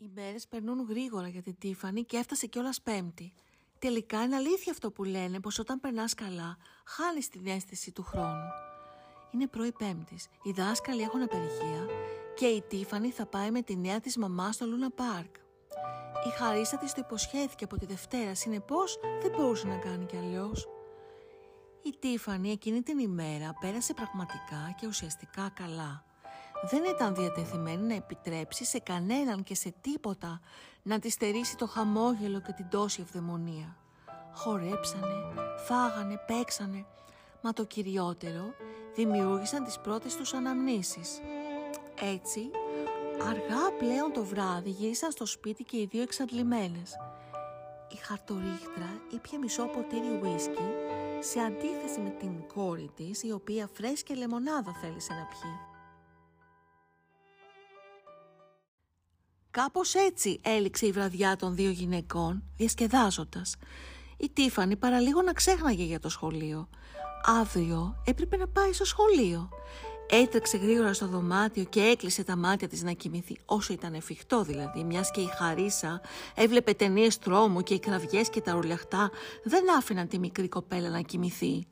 Οι μέρες περνούν γρήγορα για την Τίφανη και έφτασε κιόλας πέμπτη. Τελικά είναι αλήθεια αυτό που λένε πως όταν περνάς καλά, χάνεις την αίσθηση του χρόνου. Είναι πρωί πέμπτης, οι δάσκαλοι έχουν απεργία και η Τίφανη θα πάει με τη νέα της μαμά στο Λούνα Πάρκ. Η Χαρίσα της το υποσχέθηκε από τη Δευτέρα, συνεπώς δεν μπορούσε να κάνει κι αλλιώς. Η Τίφανη εκείνη την ημέρα πέρασε πραγματικά και ουσιαστικά καλά δεν ήταν διατεθειμένη να επιτρέψει σε κανέναν και σε τίποτα να τη στερήσει το χαμόγελο και την τόση ευδαιμονία. Χορέψανε, φάγανε, παίξανε, μα το κυριότερο δημιούργησαν τις πρώτες τους αναμνήσεις. Έτσι, αργά πλέον το βράδυ γύρισαν στο σπίτι και οι δύο εξαντλημένες. Η χαρτορίχτρα ήπια μισό ποτήρι ουίσκι σε αντίθεση με την κόρη της η οποία φρέσκια λεμονάδα θέλησε να πιει. Κάπως έτσι έληξε η βραδιά των δύο γυναικών, διασκεδάζοντας. Η Τίφανη παραλίγο να ξέχναγε για το σχολείο. Αύριο έπρεπε να πάει στο σχολείο. Έτρεξε γρήγορα στο δωμάτιο και έκλεισε τα μάτια της να κοιμηθεί, όσο ήταν εφικτό δηλαδή, μιας και η Χαρίσα έβλεπε ταινίες τρόμου και οι κραυγές και τα ουρλιαχτά δεν άφηναν τη μικρή κοπέλα να κοιμηθεί.